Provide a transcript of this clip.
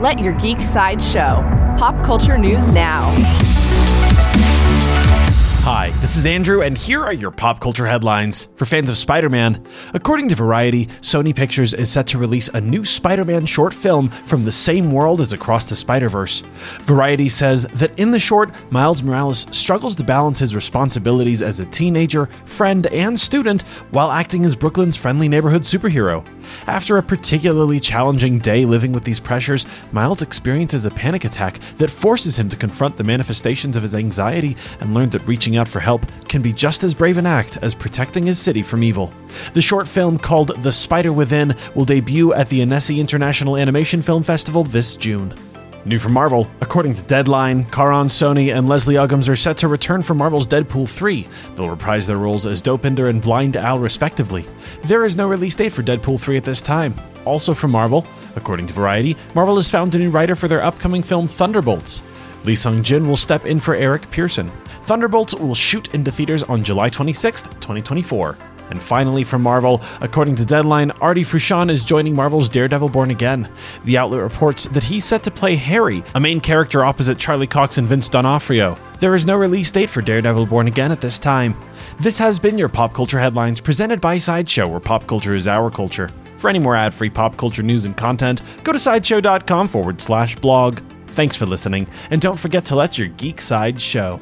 Let your geek side show. Pop culture news now. Hi, this is Andrew, and here are your pop culture headlines. For fans of Spider Man, according to Variety, Sony Pictures is set to release a new Spider Man short film from the same world as Across the Spider Verse. Variety says that in the short, Miles Morales struggles to balance his responsibilities as a teenager, friend, and student while acting as Brooklyn's friendly neighborhood superhero. After a particularly challenging day living with these pressures, Miles experiences a panic attack that forces him to confront the manifestations of his anxiety and learn that reaching out for help can be just as brave an act as protecting his city from evil. The short film called The Spider Within will debut at the Annecy International Animation Film Festival this June. New from Marvel. According to Deadline, Karan Soni and Leslie Uggams are set to return for Marvel's Deadpool 3. They'll reprise their roles as Dopinder and Blind Al, respectively. There is no release date for Deadpool 3 at this time. Also from Marvel, according to Variety, Marvel has found a new writer for their upcoming film Thunderbolts. Lee Sung Jin will step in for Eric Pearson. Thunderbolts will shoot into theaters on July 26, 2024. And finally, from Marvel, according to Deadline, Arty Froushan is joining Marvel's Daredevil Born Again. The outlet reports that he's set to play Harry, a main character opposite Charlie Cox and Vince D'Onofrio. There is no release date for Daredevil Born Again at this time. This has been your Pop Culture Headlines presented by Sideshow, where pop culture is our culture. For any more ad free pop culture news and content, go to sideshow.com forward slash blog. Thanks for listening, and don't forget to let your geek side show.